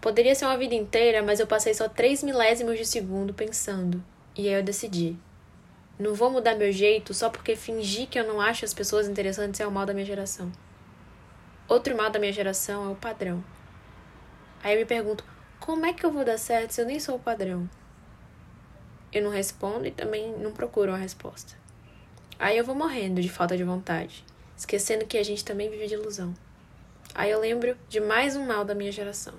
Poderia ser uma vida inteira, mas eu passei só três milésimos de segundo pensando. E aí eu decidi. Não vou mudar meu jeito só porque fingir que eu não acho as pessoas interessantes é o mal da minha geração. Outro mal da minha geração é o padrão. Aí eu me pergunto, como é que eu vou dar certo se eu nem sou o padrão? Eu não respondo e também não procuro uma resposta. Aí eu vou morrendo de falta de vontade, esquecendo que a gente também vive de ilusão. Aí eu lembro de mais um mal da minha geração.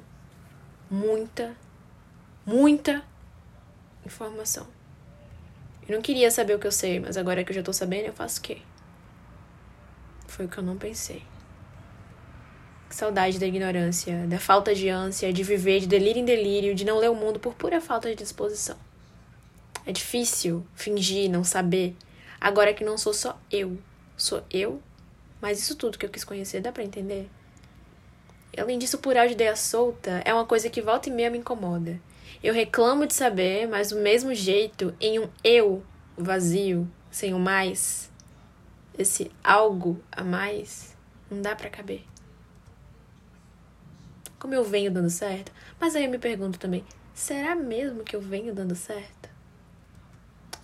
Muita, muita informação. Eu não queria saber o que eu sei, mas agora que eu já tô sabendo, eu faço o quê? Foi o que eu não pensei. Que saudade da ignorância, da falta de ânsia, de viver de delírio em delírio, de não ler o mundo por pura falta de disposição. É difícil fingir não saber, agora que não sou só eu. Sou eu, mas isso tudo que eu quis conhecer dá para entender? Além disso, plural de ideia solta é uma coisa que volta e meia me incomoda. Eu reclamo de saber, mas do mesmo jeito, em um eu vazio, sem o mais, esse algo a mais, não dá para caber. Como eu venho dando certo, mas aí eu me pergunto também, será mesmo que eu venho dando certo?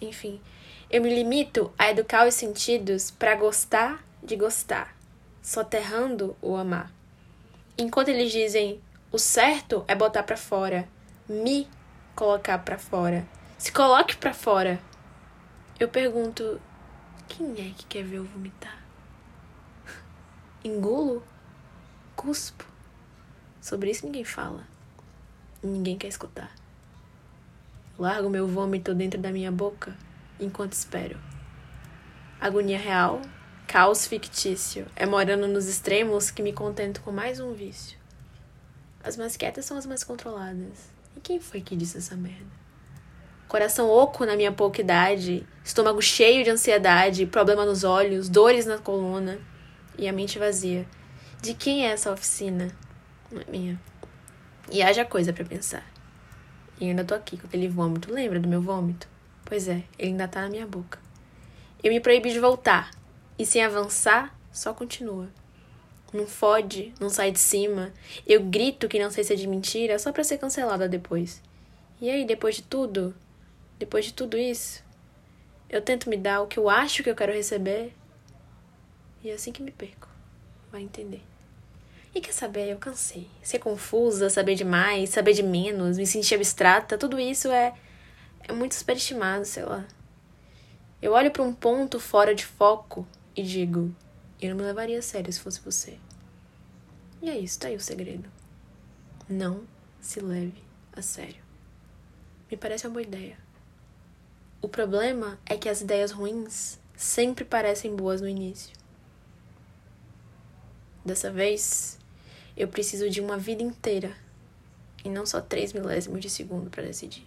Enfim, eu me limito a educar os sentidos para gostar de gostar, soterrando o amar. Enquanto eles dizem o certo é botar para fora, me colocar para fora. Se coloque para fora. Eu pergunto: quem é que quer ver eu vomitar? Engulo? Cuspo? Sobre isso ninguém fala. Ninguém quer escutar. Largo meu vômito dentro da minha boca enquanto espero. Agonia real, caos fictício, é morando nos extremos que me contento com mais um vício. As mais quietas são as mais controladas. E quem foi que disse essa merda? Coração oco na minha pouca idade, estômago cheio de ansiedade, problema nos olhos, dores na coluna e a mente vazia. De quem é essa oficina? Não é minha. E haja coisa para pensar. E ainda tô aqui com aquele vômito. Lembra do meu vômito? Pois é, ele ainda tá na minha boca. Eu me proíbe de voltar. E sem avançar, só continua não fode, não sai de cima. Eu grito que não sei se é de mentira só para ser cancelada depois. E aí, depois de tudo, depois de tudo isso, eu tento me dar o que eu acho que eu quero receber. E é assim que me perco. Vai entender. E quer saber? Eu cansei. Ser confusa, saber demais, saber de menos, me sentir abstrata, tudo isso é, é muito superestimado, sei lá. Eu olho para um ponto fora de foco e digo: eu não me levaria a sério se fosse você. E é isso, tá aí o segredo. Não se leve a sério. Me parece uma boa ideia. O problema é que as ideias ruins sempre parecem boas no início. Dessa vez, eu preciso de uma vida inteira e não só três milésimos de segundo para decidir.